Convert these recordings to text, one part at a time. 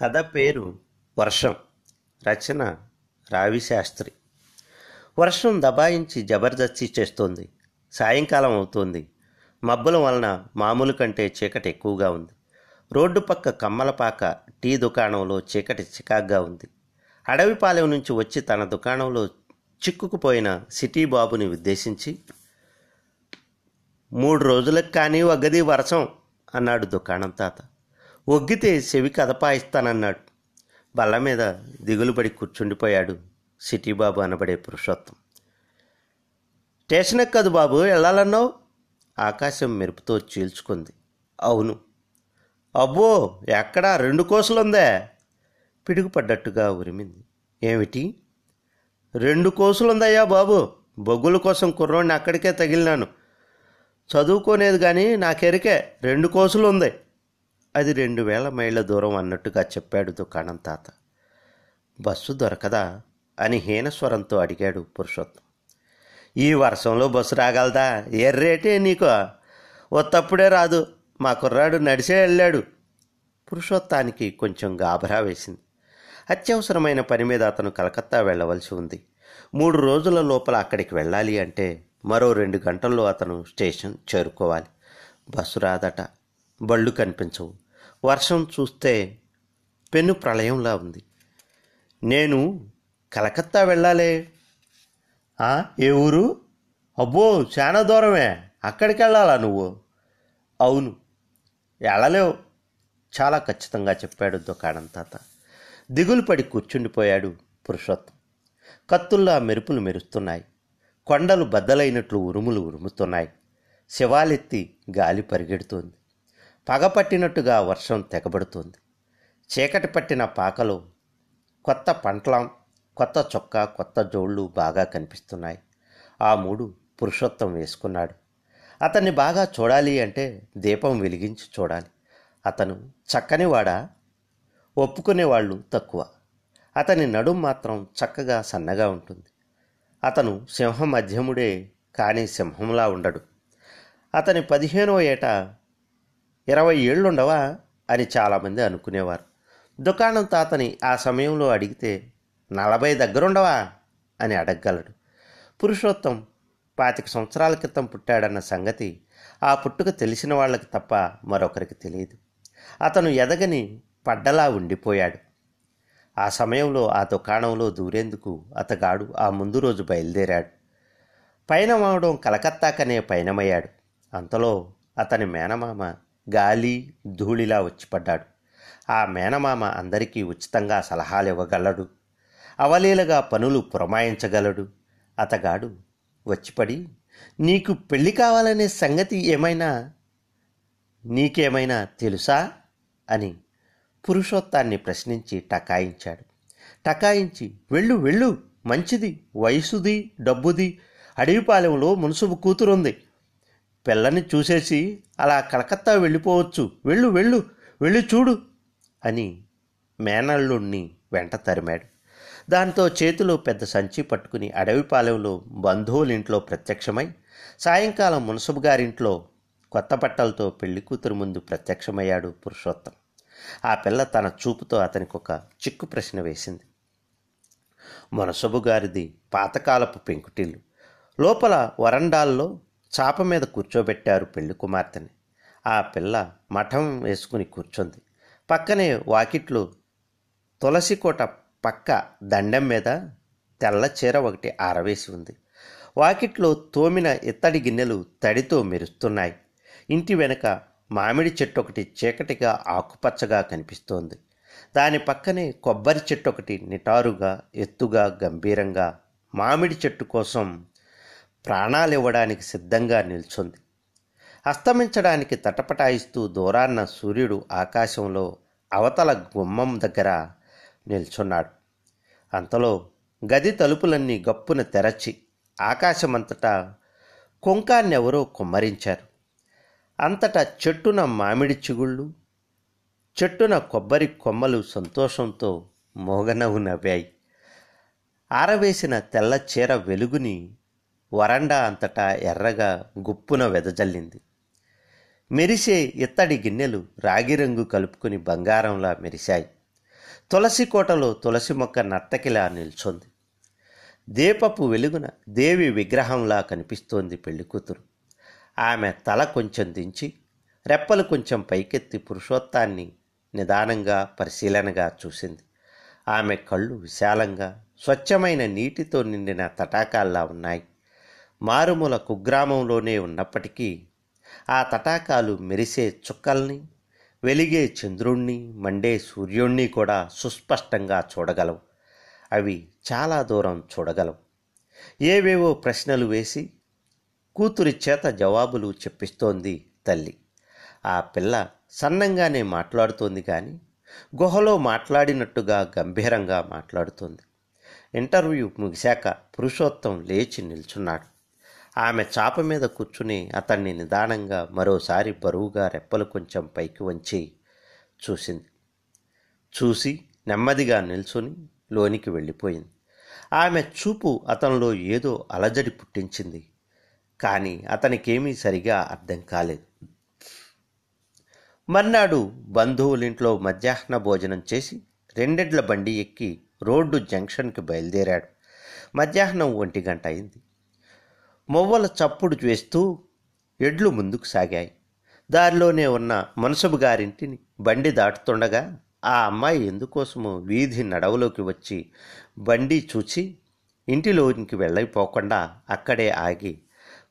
కథ పేరు వర్షం. రచన రావిశాస్త్రి వర్షం దబాయించి జబర్దస్తి చేస్తోంది. సాయంకాలం అవుతోంది. మబ్బుల వలన మామూలు కంటే చీకటి ఎక్కువగా ఉంది. రోడ్డు పక్క కమ్మలపాక టీ దుకాణంలో చీకటి చికాగ్గా ఉంది. అడవిపాలెం నుంచి వచ్చి తన దుకాణంలో చిక్కుకుపోయిన సిటీ బాబుని ఉద్దేశించి మూడు రోజులకు కానీ వగ్గది వర్షం అన్నాడు దుకాణం తాత. ఒగ్గితే చెవి కదపాయిస్తానన్నాడు. బల్ల మీద దిగులుపడి కూర్చుండిపోయాడు సిటీ బాబు అనబడే పురుషోత్తం. స్టేషన్ ఎక్కదు బాబు వెళ్ళాలన్నావు ఆకాశం మెరుపుతో చీల్చుకుంది. అవును. అబ్బో ఎక్కడా రెండు కోసులుందే? పిడుగుపడ్డట్టుగా ఉరిమింది. ఏమిటి? రెండు కోసులుందయ్యా బాబు బొగ్గుల కోసం కుర్రోడిని అక్కడికే తగిలినాను. చదువుకోనేది కానీ నాకెరికే రెండు కోసులు ఉంది అది రెండు వేల మైళ్ళ దూరం అన్నట్టుగా చెప్పాడు దుకాణం తాత. బస్సు దొరకదా? అని హీనస్వరంతో అడిగాడు పురుషోత్తం. ఈ వర్షంలో బస్సు రాగలదా? ఏ రేటే నీకు. ఓ తప్పుడే రాదు. మా కుర్రాడు నడిచే వెళ్ళాడు. పురుషోత్తానికి కొంచెం గాబరా వేసింది. అత్యవసరమైన పని మీద అతను కలకత్తా వెళ్ళవలసి ఉంది. మూడు రోజుల లోపల అక్కడికి వెళ్ళాలి అంటే మరో రెండు గంటల్లో అతను స్టేషన్ చేరుకోవాలి. బస్సు రాదట. బళ్ళు కనిపించవు. వర్షం చూస్తే పెను ప్రళయంలా ఉంది. నేను కలకత్తా వెళ్ళాలే. ఏ ఊరు? అబ్బో చాలా దూరమే. అక్కడికి వెళ్ళాలా నువ్వు? అవును. వెళ్ళలేవు. చాలా ఖచ్చితంగా చెప్పాడు దుకాణం తాత. దిగులు పడి కూర్చుండిపోయాడు పురుషోత్తం. కత్తుల్లా మెరుపులు మెరుస్తున్నాయి. కొండలు బద్దలైనట్లు ఉరుములు ఉరుముతున్నాయి. శివాలెత్తి గాలి పరిగెడుతోంది. పగపట్టినట్టుగా వర్షం తెగబడుతోంది. చీకటి పట్టిన పాకలో కొత్త పంటలం కొత్త చొక్కా కొత్త జోళ్ళు బాగా కనిపిస్తున్నాయి. ఆ మూడు పురుషోత్తం వేసుకున్నాడు. అతన్ని బాగా చూడాలి అంటే దీపం వెలిగించి చూడాలి. అతను చక్కనివాడా? ఒప్పుకునేవాళ్ళు తక్కువ. అతని నడుం మాత్రం చక్కగా సన్నగా ఉంటుంది. అతను సింహ మధ్యముడే కానీ సింహంలా ఉండడు. అతని పదిహేనవ ఏట ఇరవై ఏళ్ళుండవా అని చాలామంది అనుకునేవారు. దుకాణం తాతని ఆ సమయంలో అడిగితే నలభై దగ్గరుండవా అని అడగగలడు. పురుషోత్తం పాతిక సంవత్సరాల క్రితం పుట్టాడన్న సంగతి ఆ పుట్టుక తెలిసిన వాళ్ళకి తప్ప మరొకరికి తెలియదు. అతను ఎదగని పడ్డలా ఉండిపోయాడు. ఆ సమయంలో ఆ దుకాణంలో దూరేందుకు అతగాడు ఆ ముందు రోజు బయలుదేరాడు. పయనమవడం కలకత్తాకనే పయనమయ్యాడు. అంతలో అతని మేనమామ గాలి ధూళిలా వచ్చిపడ్డాడు. ఆ మేనమామ అందరికీ ఉచితంగా సలహాలు ఇవ్వగలడు అవలీలగా పనులు పురమాయించగలడు. అతగాడు వచ్చిపడి నీకు పెళ్ళి కావాలనే సంగతి ఏమైనా నీకేమైనా తెలుసా? అని పురుషోత్తాన్ని ప్రశ్నించి టకాయించాడు. టకాయించి వెళ్ళు వెళ్ళు మంచిది వయసుది డబ్బుది అడవిపాలెంలో మునుసుబు కూతురుంది. పిల్లని చూసేసి అలా కలకత్తా వెళ్ళిపోవచ్చు. వెళ్ళు వెళ్ళు వెళ్ళి చూడు అని మేనల్లుణ్ణి వెంట తరిమాడు. దాంతో చేతిలో పెద్ద సంచి పట్టుకుని అడవిపాలెంలో బంధువులింట్లో ప్రత్యక్షమై సాయంకాలం మున్సబు గారింట్లో కొత్త బట్టలతో పెళ్ళి కూతురు ముందు ప్రత్యక్షమయ్యాడు పురుషోత్తం. ఆ పిల్ల తన చూపుతో అతనికి ఒక చిక్కు ప్రశ్న వేసింది. మునసబు గారిది పాతకాలపు పెంకుటిల్లు. లోపల వరండాల్లో చాప మీద కూర్చోబెట్టారు పెళ్ళి కుమార్తెని. ఆ పిల్ల మఠం వేసుకుని కూర్చుంది. పక్కనే వాకిట్లో తులసికోట పక్క దండెం మీద తెల్ల చీర ఒకటి ఆరవేసి ఉంది. వాకిట్లో తోమిన ఇత్తడి గిన్నెలు తడితో మెరుస్తున్నాయి. ఇంటి వెనుక మామిడి చెట్టు ఒకటి చీకటిగా ఆకుపచ్చగా కనిపిస్తోంది. దాని పక్కనే కొబ్బరి చెట్టు ఒకటి నిటారుగా ఎత్తుగా గంభీరంగా మామిడి చెట్టు కోసం ప్రాణాలు ఇవ్వడానికి సిద్ధంగా నిల్చుంది. అస్తమించడానికి తటపటాయిస్తూ దూరాన్న సూర్యుడు ఆకాశంలో అవతల గుమ్మం దగ్గర నిల్చున్నాడు. అంతలో గది తలుపులన్నీ గప్పున తెరచి ఆకాశమంతటా కుంకాన్నెవరో కుమ్మరించారు. అంతటా చెట్టున మామిడి చిగుళ్ళు చెట్టున కొబ్బరి కొమ్మలు సంతోషంతో మోగనవ్వు నవ్వాయి. ఆరవేసిన తెల్ల చీర వెలుగుని వరండా అంతటా ఎర్రగా గుప్పున వెదజల్లింది. మెరిసే ఇత్తడి గిన్నెలు రాగిరంగు కలుపుకుని బంగారంలా మెరిశాయి. తులసి కోటలో తులసి మొక్క నర్తకిలా నిల్చుంది. దీపపు వెలుగున దేవి విగ్రహంలా కనిపిస్తోంది పెళ్ళికూతురు ఆమె తల కొంచెం దించి రెప్పలు కొంచెం పైకెత్తి పురుషోత్తాన్ని నిదానంగా పరిశీలనగా చూసింది. ఆమె కళ్ళు విశాలంగా స్వచ్ఛమైన నీటితో నిండిన తటాకాల్లా ఉన్నాయి. మారుమూల కుగ్రామంలోనే ఉన్నప్పటికీ ఆ తటాకాలు మెరిసే చుక్కల్ని వెలిగే చంద్రుణ్ణి మండే సూర్యుణ్ణి కూడా సుస్పష్టంగా చూడగలవు. అవి చాలా దూరం చూడగలవు. ఏవేవో ప్రశ్నలు వేసి కూతురి చేత జవాబులు చెప్పిస్తోంది తల్లి. ఆ పిల్ల సన్నంగానే మాట్లాడుతోంది కానీ గుహలో మాట్లాడినట్టుగా గంభీరంగా మాట్లాడుతోంది. ఇంటర్వ్యూ ముగిశాక పురుషోత్తం లేచి నిల్చున్నాడు. ఆమె చాప మీద కూర్చుని అతన్ని నిదానంగా మరోసారి బరువుగా రెప్పలు కొంచెం పైకి వంచి చూసింది. చూసి నెమ్మదిగా నిల్చుని లోనికి వెళ్ళిపోయింది. ఆమె చూపు అతనిలో ఏదో అలజడి పుట్టించింది. కానీ అతనికేమీ సరిగా అర్థం కాలేదు. మర్నాడు బంధువులింట్లో మధ్యాహ్న భోజనం చేసి రెండెడ్ల బండి ఎక్కి రోడ్డు జంక్షన్కి బయలుదేరాడు. మధ్యాహ్నం ఒంటి గంట అయింది. మొవ్వల చప్పుడు చేస్తూ ఎడ్లు ముందుకు సాగాయి. దారిలోనే ఉన్న మనసబు గారింటిని బండి దాటుతుండగా ఆ అమ్మాయి ఎందుకోసమో వీధి నడవలోకి వచ్చి బండి చూచి ఇంటిలోనికి వెళ్ళైపోకుండా అక్కడే ఆగి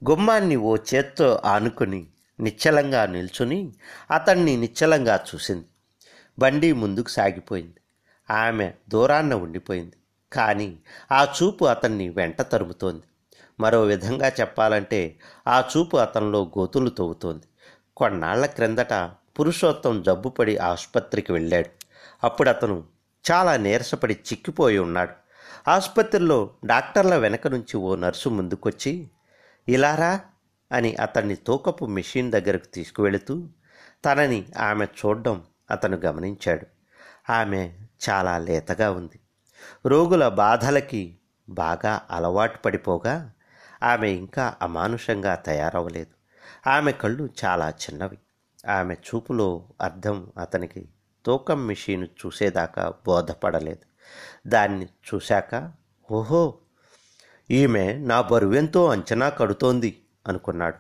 గుమ్మాన్ని ఓ చేత్తో ఆనుకొని నిశ్చలంగా నిల్చుని అతన్ని నిశ్చలంగా చూసింది. బండి ముందుకు సాగిపోయింది. ఆమె దూరాన్న ఉండిపోయింది. కానీ ఆ చూపు అతన్ని వెంట తరుముతోంది. మరో విధంగా చెప్పాలంటే ఆ చూపు అతనిలో గోతులు తవ్వుతోంది. కొన్నాళ్ళ క్రిందట పురుషోత్తం జబ్బుపడి ఆసుపత్రికి వెళ్ళాడు. అప్పుడు అతను చాలా నీరసపడి చిక్కిపోయి ఉన్నాడు. ఆసుపత్రిలో డాక్టర్ల వెనక నుంచి ఓ నర్సు ముందుకొచ్చి ఇలారా? అని అతన్ని తూకపు మెషిన్ దగ్గరకు తీసుకువెళుతూ తనని ఆమె చూడడం అతను గమనించాడు. ఆమె చాలా లేతగా ఉంది. రోగుల బాధలకి బాగా అలవాటు పడిపోగా ఆమె ఇంకా అమానుషంగా తయారవ్వలేదు. ఆమె కళ్ళు చాలా చిన్నవి. ఆమె చూపులో అర్థం అతనికి తూకం మిషీను చూసేదాకా బోధపడలేదు. దాన్ని చూశాక ఓహో ఈమె నా బరువెంతో అంచనా కడుతోంది అనుకున్నాడు.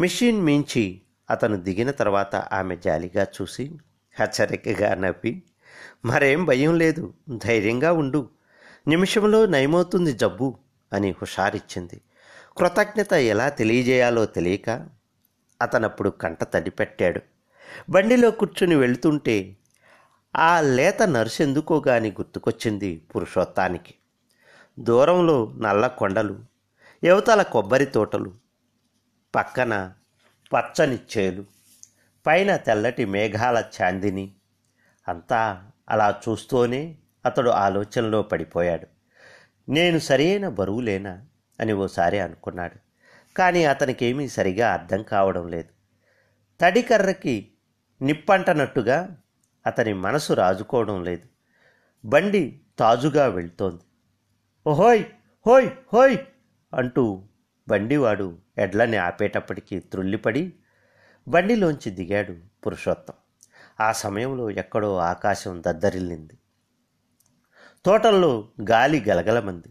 మిషన్ మించి అతను దిగిన తర్వాత ఆమె జాలిగా చూసి హెచ్చరికగా నవ్వి మరేం భయం లేదు ధైర్యంగా ఉండు. నిమిషంలో నయమవుతుంది జబ్బు అని హుషారిచ్చింది. కృతజ్ఞత ఎలా తెలియజేయాలో తెలియక అతనప్పుడు కంట తడిపెట్టాడు. బండిలో కూర్చుని వెళుతుంటే ఆ లేత నర్సు గాని గుర్తుకొచ్చింది పురుషోత్తానికి. దూరంలో నల్ల కొండలు యువతల కొబ్బరి తోటలు పక్కన పచ్చని చేలు పైన తెల్లటి మేఘాల చాందిని. అంతా అలా చూస్తూనే అతడు ఆలోచనలో పడిపోయాడు. నేను సరైన బరువులేనా? అని ఓసారి అనుకున్నాడు. కానీ అతనికేమీ సరిగా అర్థం కావడం లేదు. తడికర్రకి నిప్పంటనట్టుగా అతని మనసు రాజుకోవడం లేదు. బండి తాజుగా వెళ్తోంది. ఓహోయ్! హోయ్! హోయ్! అంటూ బండివాడు ఎడ్లని ఆపేటప్పటికి త్రుల్లిపడి బండిలోంచి దిగాడు పురుషోత్తం. ఆ సమయంలో ఎక్కడో ఆకాశం దద్దరిల్లింది. తోటల్లో గాలి గలగలమంది.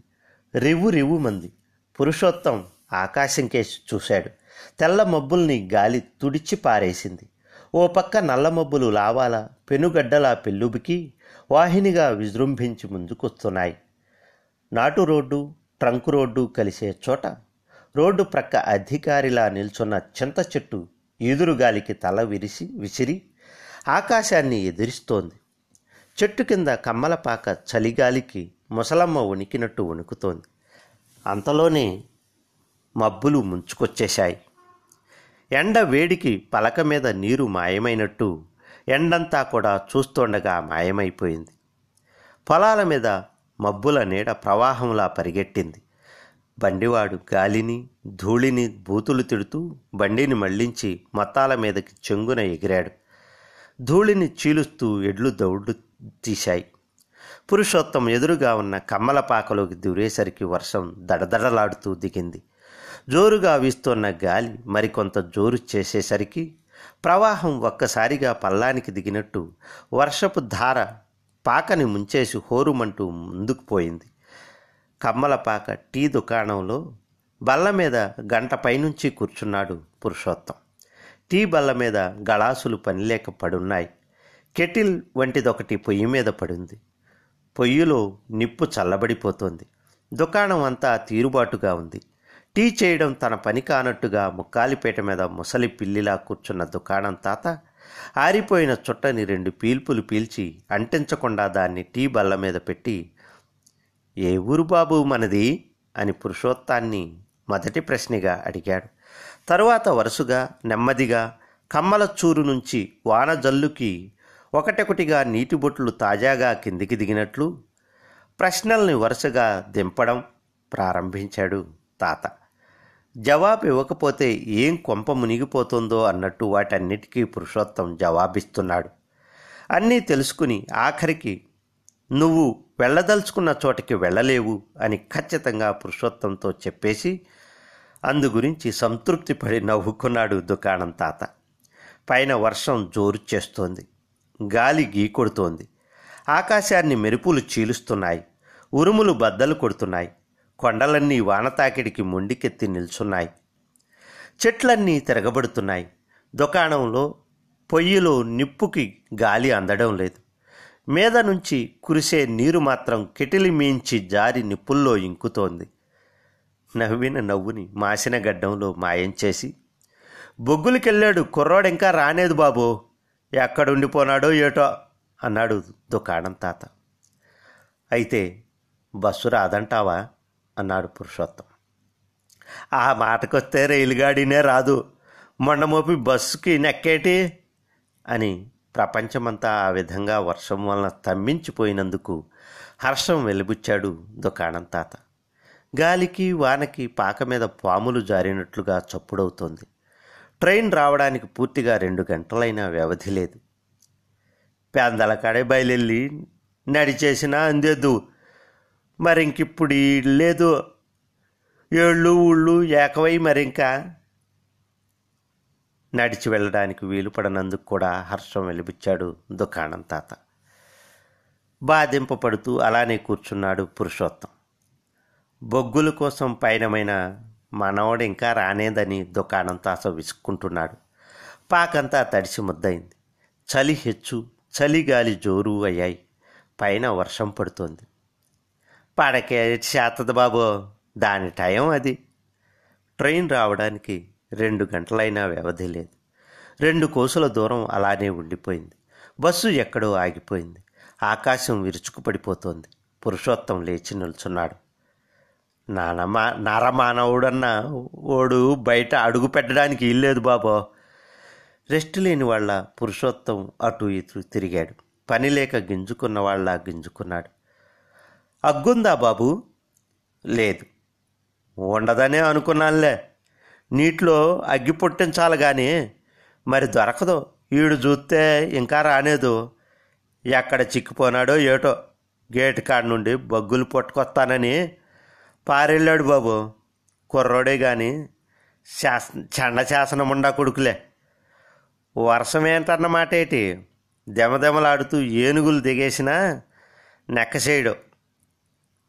రివ్వు రివ్వు మంది పురుషోత్తం ఆకాశం కేసి చూశాడు. తెల్ల మబ్బుల్ని గాలి తుడిచి పారేసింది. ఓ పక్క నల్ల మబ్బులు లావాల పెనుగడ్డలా పెళ్ళుబికి వాహినిగా విజృంభించి ముందుకొస్తున్నాయి. నాటు రోడ్డు ట్రంక్ రోడ్డు కలిసే చోట రోడ్డు ప్రక్క అధికారిలా నిల్చున్న చింత చెట్టు ఈదురుగాలికి తల విరిసి విసిరి ఆకాశాన్ని ఎదిరిస్తోంది. చెట్టు కింద కమ్మలపాక చలిగాలికి ముసలమ్మ వణికినట్టు వణుకుతోంది అంతలోనే మబ్బులు ముంచుకొచ్చేశాయి. ఎండ వేడికి పలక మీద నీరు మాయమైనట్టు ఎండంతా కూడా చూస్తుండగా మాయమైపోయింది. పొలాల మీద మబ్బుల నీడ ప్రవాహంలా పరిగెట్టింది. బండివాడు గాలిని ధూళిని బూతులు తిడుతూ బండిని మళ్ళించి మత్తాల మీదకి చెంగున ఎగిరాడు. ధూళిని చీలుస్తూ ఎడ్లు దౌడు తీశాయి. పురుషోత్తం ఎదురుగా ఉన్న కమ్మలపాకలోకి దూరేసరికి వర్షం దడదడలాడుతూ దిగింది. జోరుగా వీస్తున్న గాలి మరికొంత జోరు చేసేసరికి ప్రవాహం ఒక్కసారిగా పల్లానికి దిగినట్టు వర్షపు ధార పాకని ముంచేసి హోరుమంటూ ముందుకు పోయింది. కమ్మలపాక టీ దుకాణంలో బల్ల మీద గంట పైనుంచి కూర్చున్నాడు పురుషోత్తం. టీ బల్ల మీద గళాసులు పనిలేక పడున్నాయి. కెటిల్ వంటిదొకటి పొయ్యి మీద పడింది. పొయ్యిలో నిప్పు చల్లబడిపోతోంది. దుకాణం అంతా తీరుబాటుగా ఉంది. టీ చేయడం తన పని కానట్టుగా ముక్కాలిపేట మీద ముసలి పిల్లిలా కూర్చున్న దుకాణం తాత ఆరిపోయిన చుట్టని రెండు పీల్పులు పీల్చి అంటించకుండా దాన్ని టీ బల్ల మీద పెట్టి ఏ ఊరు బాబు మనది? అని పురుషోత్తాన్ని మొదటి ప్రశ్నగా అడిగాడు. తరువాత వరుసగా నెమ్మదిగా కమ్మల చూరు నుంచి వాన జల్లుకి ఒకటొకటిగా నీటి బొట్లు తాజాగా కిందికి దిగినట్లు ప్రశ్నల్ని వరుసగా దింపడం ప్రారంభించాడు తాత. జవాబు ఇవ్వకపోతే ఏం కొంప మునిగిపోతుందో అన్నట్టు వాటన్నిటికీ పురుషోత్తం జవాబిస్తున్నాడు. అన్నీ తెలుసుకుని ఆఖరికి నువ్వు వెళ్ళదలుచుకున్న చోటకి వెళ్ళలేవు అని ఖచ్చితంగా పురుషోత్తంతో చెప్పేసి అందు గురించి సంతృప్తి పడి నవ్వుకున్నాడు దుకాణం తాత. పైన వర్షం జోరు చేస్తోంది. గాలి గీకొడుతోంది ఆకాశాన్ని మెరుపులు చీలుస్తున్నాయి. ఉరుములు బద్దలు కొడుతున్నాయి. కొండలన్నీ వానతాకిడికి మొండికెత్తి నిల్చున్నాయి. చెట్లన్నీ తిరగబడుతున్నాయి. దుకాణంలో పొయ్యిలో నిప్పుకి గాలి అందడం లేదు. మీద నుంచి కురిసే నీరు మాత్రం కెటిలి మీంచి జారి నిప్పుల్లో ఇంకుతోంది. నవ్విన నవ్వుని మాసిన గడ్డంలో మాయం చేసి బొగ్గులకెళ్ళాడు కుర్రోడు ఇంకా రానేదు బాబు. ఎక్కడుండిపోనాడో ఏటో అన్నాడు దుకాణం తాత. అయితే బస్సు రాదంటావా? అన్నాడు పురుషోత్తం. ఆ మాటకొస్తే రైలుగాడినే రాదు. మొన్న మోపి బస్సుకి నెక్కేటి? అని ప్రపంచమంతా ఆ విధంగా వర్షం వలన స్తంభించిపోయినందుకు హర్షం వెలిబుచ్చాడు దుకాణం తాత. గాలికి వానకి పాక మీద పాములు జారినట్లుగా చప్పుడవుతోంది. ట్రైన్ రావడానికి పూర్తిగా రెండు గంటలైనా వ్యవధి లేదు. పెందల కాడే బయలుదేరి నడిచేసినా అందేదు. మరింకిప్పుడు లేదు. ఏళ్ళు ఊళ్ళు ఏకవై మరింకా. నడిచి వెళ్ళడానికి వీలు పడనందుకు కూడా హర్షం వెలిపించాడు దుకాణం తాత. బాధింపపడుతూ అలానే కూర్చున్నాడు పురుషోత్తం. బొగ్గుల కోసం పయనమైన మనవడు ఇంకా రానేదని దుకాణం తాత విసుక్కుంటున్నాడు. పాకంతా తడిసి ముద్దయింది. చలి హెచ్చు చలి గాలి జోరు అయ్యాయి. పైన వర్షం పడుతోంది. పడకే చేతది బాబు దాని టైం అది. ట్రైన్ రావడానికి రెండు గంటలైనా వ్యవధి లేదు. రెండు కోసుల దూరం అలానే ఉండిపోయింది. బస్సు ఎక్కడో ఆగిపోయింది. ఆకాశం విరుచుకుపడిపోతోంది. పురుషోత్తం లేచి నిల్చున్నాడు. నానమా నరమానవుడన్న ఓడు బయట అడుగు పెట్టడానికి ఇల్లేదు బాబో. రెస్ట్ లేని వాళ్ళ పురుషోత్తం అటు ఇటు తిరిగాడు. పని లేక గింజుకున్న వాళ్ళ గింజుకున్నాడు. అగ్గుందా బాబు? లేదు. ఉండదనే అనుకున్నానులే. నీటిలో అగ్గి పుట్టించాలి కానీ మరి దొరకదు. ఈడు చూస్తే ఇంకా రానేదు. ఎక్కడ చిక్కిపోనాడో ఏటో. గేటు కాడ నుండి బగ్గులు పట్టుకొస్తానని పారెళ్ళాడు బాబు. కుర్రోడే కానీ శాస చండ శాసనముండా కొడుకులే. వర్షం ఏంటన్నమాట ఏంటి? దెమదెమలాడుతూ ఏనుగులు దిగేసినా నెక్కసేయడం.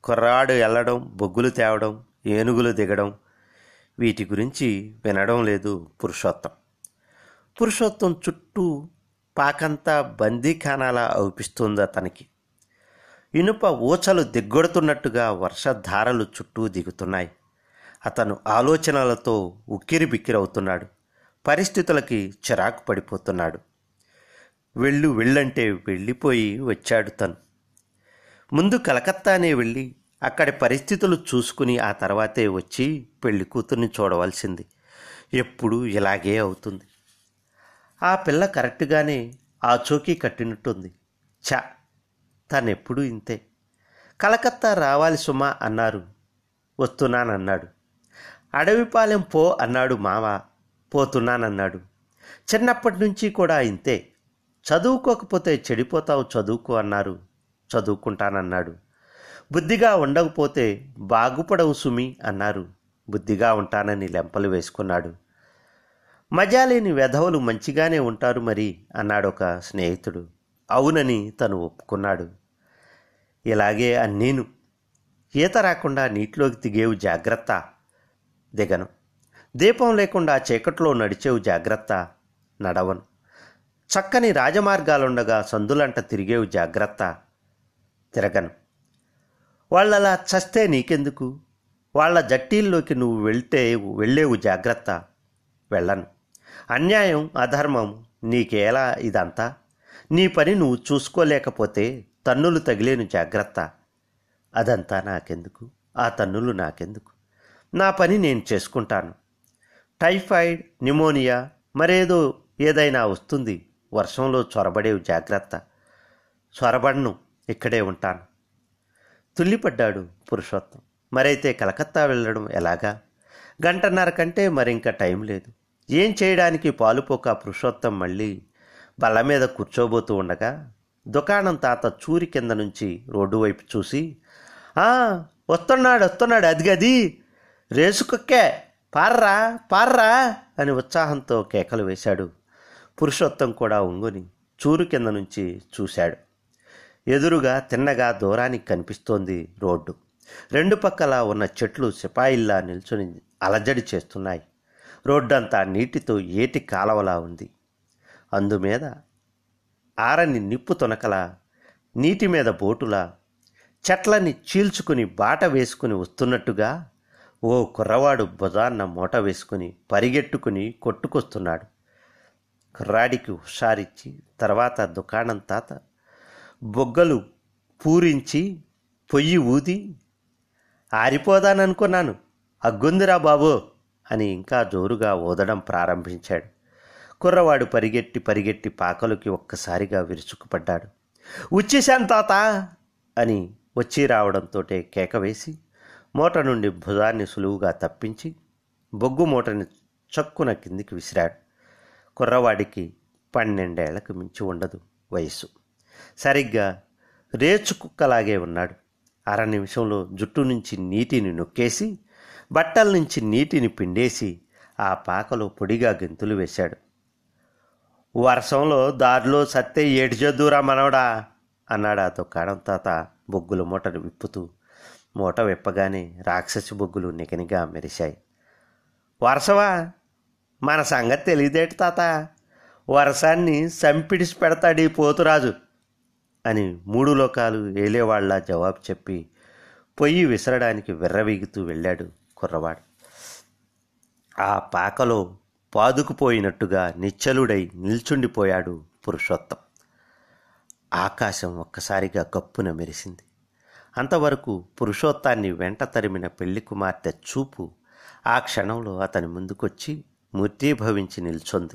కుర్రాడు వెళ్ళడం బొగ్గులు తేవడం ఏనుగులు దిగడం. వీటి గురించి వినడం లేదు పురుషోత్తం. పురుషోత్తం చుట్టూ పాకంతా బందీఖానాలా అవుపిస్తుంది అతనికి. ఇనుప ఊచలు దిగ్గొడుతున్నట్టుగా వర్షధారలు చుట్టూ దిగుతున్నాయి. అతను ఆలోచనలతో ఉక్కిరి బిక్కిరవుతున్నాడు పరిస్థితులకి చిరాకు పడిపోతున్నాడు. వెళ్ళు వెళ్ళంటే వెళ్ళిపోయి వచ్చాడు తను. ముందు కలకత్తానే వెళ్ళి అక్కడి పరిస్థితులు చూసుకుని ఆ తర్వాతే వచ్చి పెళ్ళి కూతుర్ని చూడవలసింది. ఎప్పుడు ఇలాగే అవుతుంది. ఆ పిల్ల కరెక్ట్గానే ఆ చోకీ కట్టినట్టుంది. చా తనెప్పుడూ ఇంతే. కలకత్తా రావాలి సుమా అన్నారు. వస్తున్నానన్నాడు. అడవిపాలెం పో అన్నాడు మావ. పోతున్నానన్నాడు. చిన్నప్పటి నుంచి కూడా ఇంతే. చదువుకోకపోతే చెడిపోతావు చదువుకో అన్నారు. చదువుకుంటానన్నాడు. బుద్ధిగా ఉండకపోతే బాగుపడవు సుమి అన్నారు. బుద్ధిగా ఉంటానని లెంపలు వేసుకున్నాడు. మజాలేని వెధవులు వెధవలు మంచిగానే ఉంటారు మరి అన్నాడు ఒక స్నేహితుడు. అవునని తను ఒప్పుకున్నాడు. ఇలాగే అన్నీను. ఈత రాకుండా నీటిలోకి దిగేవు జాగ్రత్త. దిగను. దీపం లేకుండా చీకట్లో నడిచేవు జాగ్రత్త. నడవను. చక్కని రాజమార్గాలుండగా సందులంట తిరిగేవు జాగ్రత్త. తిరగను. వాళ్ళలా చస్తే నీకెందుకు? వాళ్ళ జట్టీల్లోకి నువ్వు వెళ్తే వెళ్ళేవు జాగ్రత్త. వెళ్ళను. అన్యాయం అధర్మం నీకేలా ఇదంతా? నీ పని నువ్వు చూసుకోలేకపోతే తన్నులు తగిలేను జాగ్రత్త. అదంతా నాకెందుకు? ఆ తన్నులు నాకెందుకు? నా పని నేను చేసుకుంటాను. టైఫాయిడ్ న్యూమోనియా మరేదో ఏదైనా వస్తుంది. వర్షంలో చొరబడేవు జాగ్రత్త. చొరబడను ఇక్కడే ఉంటాను. తుల్లిపడ్డాడు పురుషోత్తం. మరైతే కలకత్తా వెళ్ళడం ఎలాగా? గంటన్నర కంటే మరింక టైం లేదు. ఏం చేయడానికి పాలుపోక పురుషోత్తం మళ్ళీ బల్ల మీద కూర్చోబోతూ ఉండగా దుకాణం తాత చూరి కింద నుంచి రోడ్డు వైపు చూసి వస్తున్నాడు వస్తున్నాడు వస్తున్నాడు అదిగది. రేసుకొక్కే పార్రా పార్రా అని ఉత్సాహంతో కేకలు వేశాడు. పురుషోత్తం కూడా ఉంగుని చూరు కింద నుంచి చూశాడు. ఎదురుగా తిన్నగా దూరానికి కనిపిస్తోంది రోడ్డు. రెండు పక్కల ఉన్న చెట్లు సిపాయిల్లా నిల్చుని అలజడి చేస్తున్నాయి. రోడ్డంతా నీటితో ఏటి కాలవలా ఉంది. అందుమీద ఆరని నిప్పు తొనకల నీటి మీద బోటులా చెట్లని చీల్చుకుని బాట వేసుకుని వస్తున్నట్టుగా ఓ కుర్రవాడు భుజాన్న మూట వేసుకుని పరిగెట్టుకుని కొట్టుకొస్తున్నాడు. కుర్రాడికి హుషారిచ్చి తర్వాత దుకాణం తాత బొగ్గలు పూరించి పొయ్యి ఊది ఆరిపోదాననుకున్నాను అగ్గుందిరా బాబో అని ఇంకా జోరుగా ఊదడం ప్రారంభించాడు. కుర్రవాడు పరిగెట్టి పరిగెట్టి పాకలోకి ఒక్కసారిగా విరుచుకుపడ్డాడు. వచ్చేశాను తాత అని వచ్చి రావడంతో కేక వేసి మూట నుండి భుజాన్ని సులువుగా తప్పించి బొగ్గు మూటని చక్కున కిందికి విసిరాడు. కుర్రవాడికి పన్నెండేళ్ళకు మించి ఉండదు వయస్సు. సరిగ్గా రేచు కుక్కలాగే ఉన్నాడు. అర నిమిషంలో జుట్టు నుంచి నీటిని నొక్కేసి బట్టల నుంచి నీటిని పిండేసి ఆ పాకలో పొడిగా గెంతులు వేశాడు. వర్షంలో దారిలో సత్తే ఏటి చేద్దురా మనవడా? అన్నాడు ఆ దుకాణం తాత బొగ్గుల మూటను విప్పుతూ. మూట విప్పగానే రాక్షసి బొగ్గులు నికనిగా మెరిశాయి. వర్షవా? మన సంగతి తెలియదేటి తాత? వర్షాన్ని సంపిడిసి పెడతాడు ఈ పోతురాజు అని మూడు లోకాలు ఏలేవాళ్ళా జవాబు చెప్పి పొయ్యి విసరడానికి విర్రవీగుతూ వెళ్ళాడు కుర్రవాడు. ఆ పాకలో పాదుకుపోయినట్టుగా నిచ్చలుడై నిల్చుండిపోయాడు పురుషోత్తం. ఆకాశం ఒక్కసారిగా గప్పున మెరిసింది. అంతవరకు పురుషోత్తాన్ని వెంట తరిమిన పెళ్ళి కుమార్తె చూపు ఆ క్షణంలో అతని ముందుకొచ్చి మూర్తీభవించి నిల్చుంది.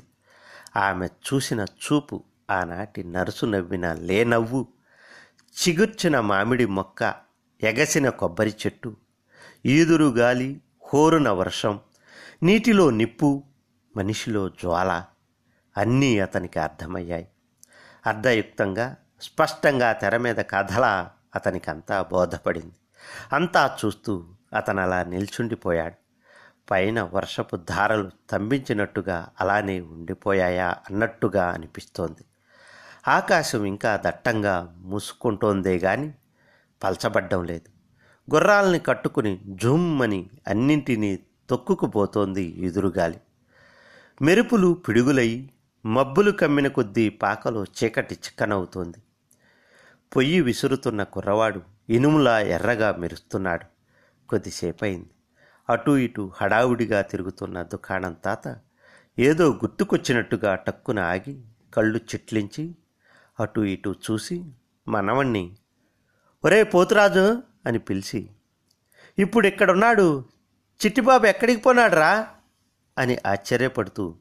ఆమె చూసిన చూపు ఆనాటి నరుసు నవ్విన లేనవ్వు చిగుర్చిన మామిడి మొక్క ఎగసిన కొబ్బరి చెట్టు ఈదురు గాలి హోరున వర్షం నీటిలో నిప్పు మనిషిలో జ్వాల అన్నీ అతనికి అర్థమయ్యాయి. అర్ధయుక్తంగా స్పష్టంగా తెర మీద కథలా అతనికంతా బోధపడింది. అంతా చూస్తూ అతను అలా నిల్చుండిపోయాడు. పైన వర్షపు ధారలు స్తంభించినట్టుగా అలానే ఉండిపోయాయా అన్నట్టుగా అనిపిస్తోంది. ఆకాశం ఇంకా దట్టంగా మూసుకుంటోందే గాని పల్చబడ్డం లేదు. గుర్రాలని కట్టుకుని జుమ్మని అన్నింటినీ తొక్కుకుపోతోంది ఎదురుగాలి. మెరుపులు పిడుగులై మబ్బులు కమ్మిన కొద్దీ పాకలో చీకటి చిక్కనవుతోంది. పొయ్యి విసురుతున్న కుర్రవాడు ఇనుములా ఎర్రగా మెరుస్తున్నాడు. కొద్దిసేపయింది. అటూ ఇటు హడావుడిగా తిరుగుతున్న దుకాణం తాత ఏదో గుర్తుకొచ్చినట్టుగా టక్కున ఆగి కళ్ళు చిట్లించి అటు ఇటు చూసి మనవణ్ణి ఒరే పోతురాజు అని పిలిచి ఇప్పుడు ఇక్కడున్నాడు చిట్టిబాబు ఎక్కడికి పోనాడురా? అని ఆశ్చర్యపడుతూ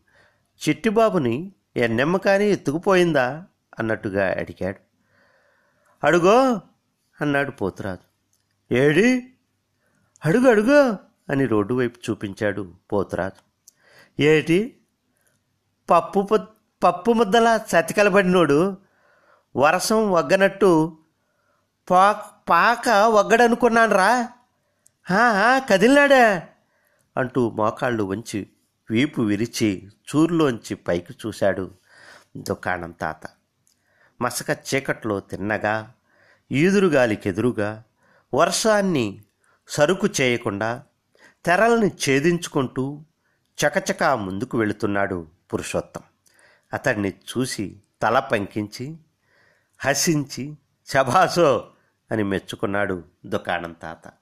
చిట్టిబాబుని ఎన్నెమ్మ కానీ ఎత్తుకుపోయిందా? అన్నట్టుగా అడిగాడు. అడుగో అన్నాడు పోతురాజు. ఏడి? అడుగు అడుగు అని రోడ్డు వైపు చూపించాడు పోతురాజు. ఏటి? పప్పు పప్పు ముద్దలా చతికలబడినోడు. వర్షం వగ్గనట్టు పా పాక వగ్గడనుకున్నాను రా కదిలినాడే అంటూ మోకాళ్ళు వంచి వీపు విరిచి చూరులోంచి పైకి చూశాడు దుకాణం తాత. మసక చీకట్లో తిన్నగా ఈదురుగాలికెదురుగా వర్షాన్ని సరుకు చేయకుండా తెరల్ని ఛేదించుకుంటూ చకచకా ముందుకు వెళుతున్నాడు పురుషోత్తం. అతన్ని చూసి తల పంకించి హసించి చబాసో అని మెచ్చుకున్నాడు దుకాణం తాత.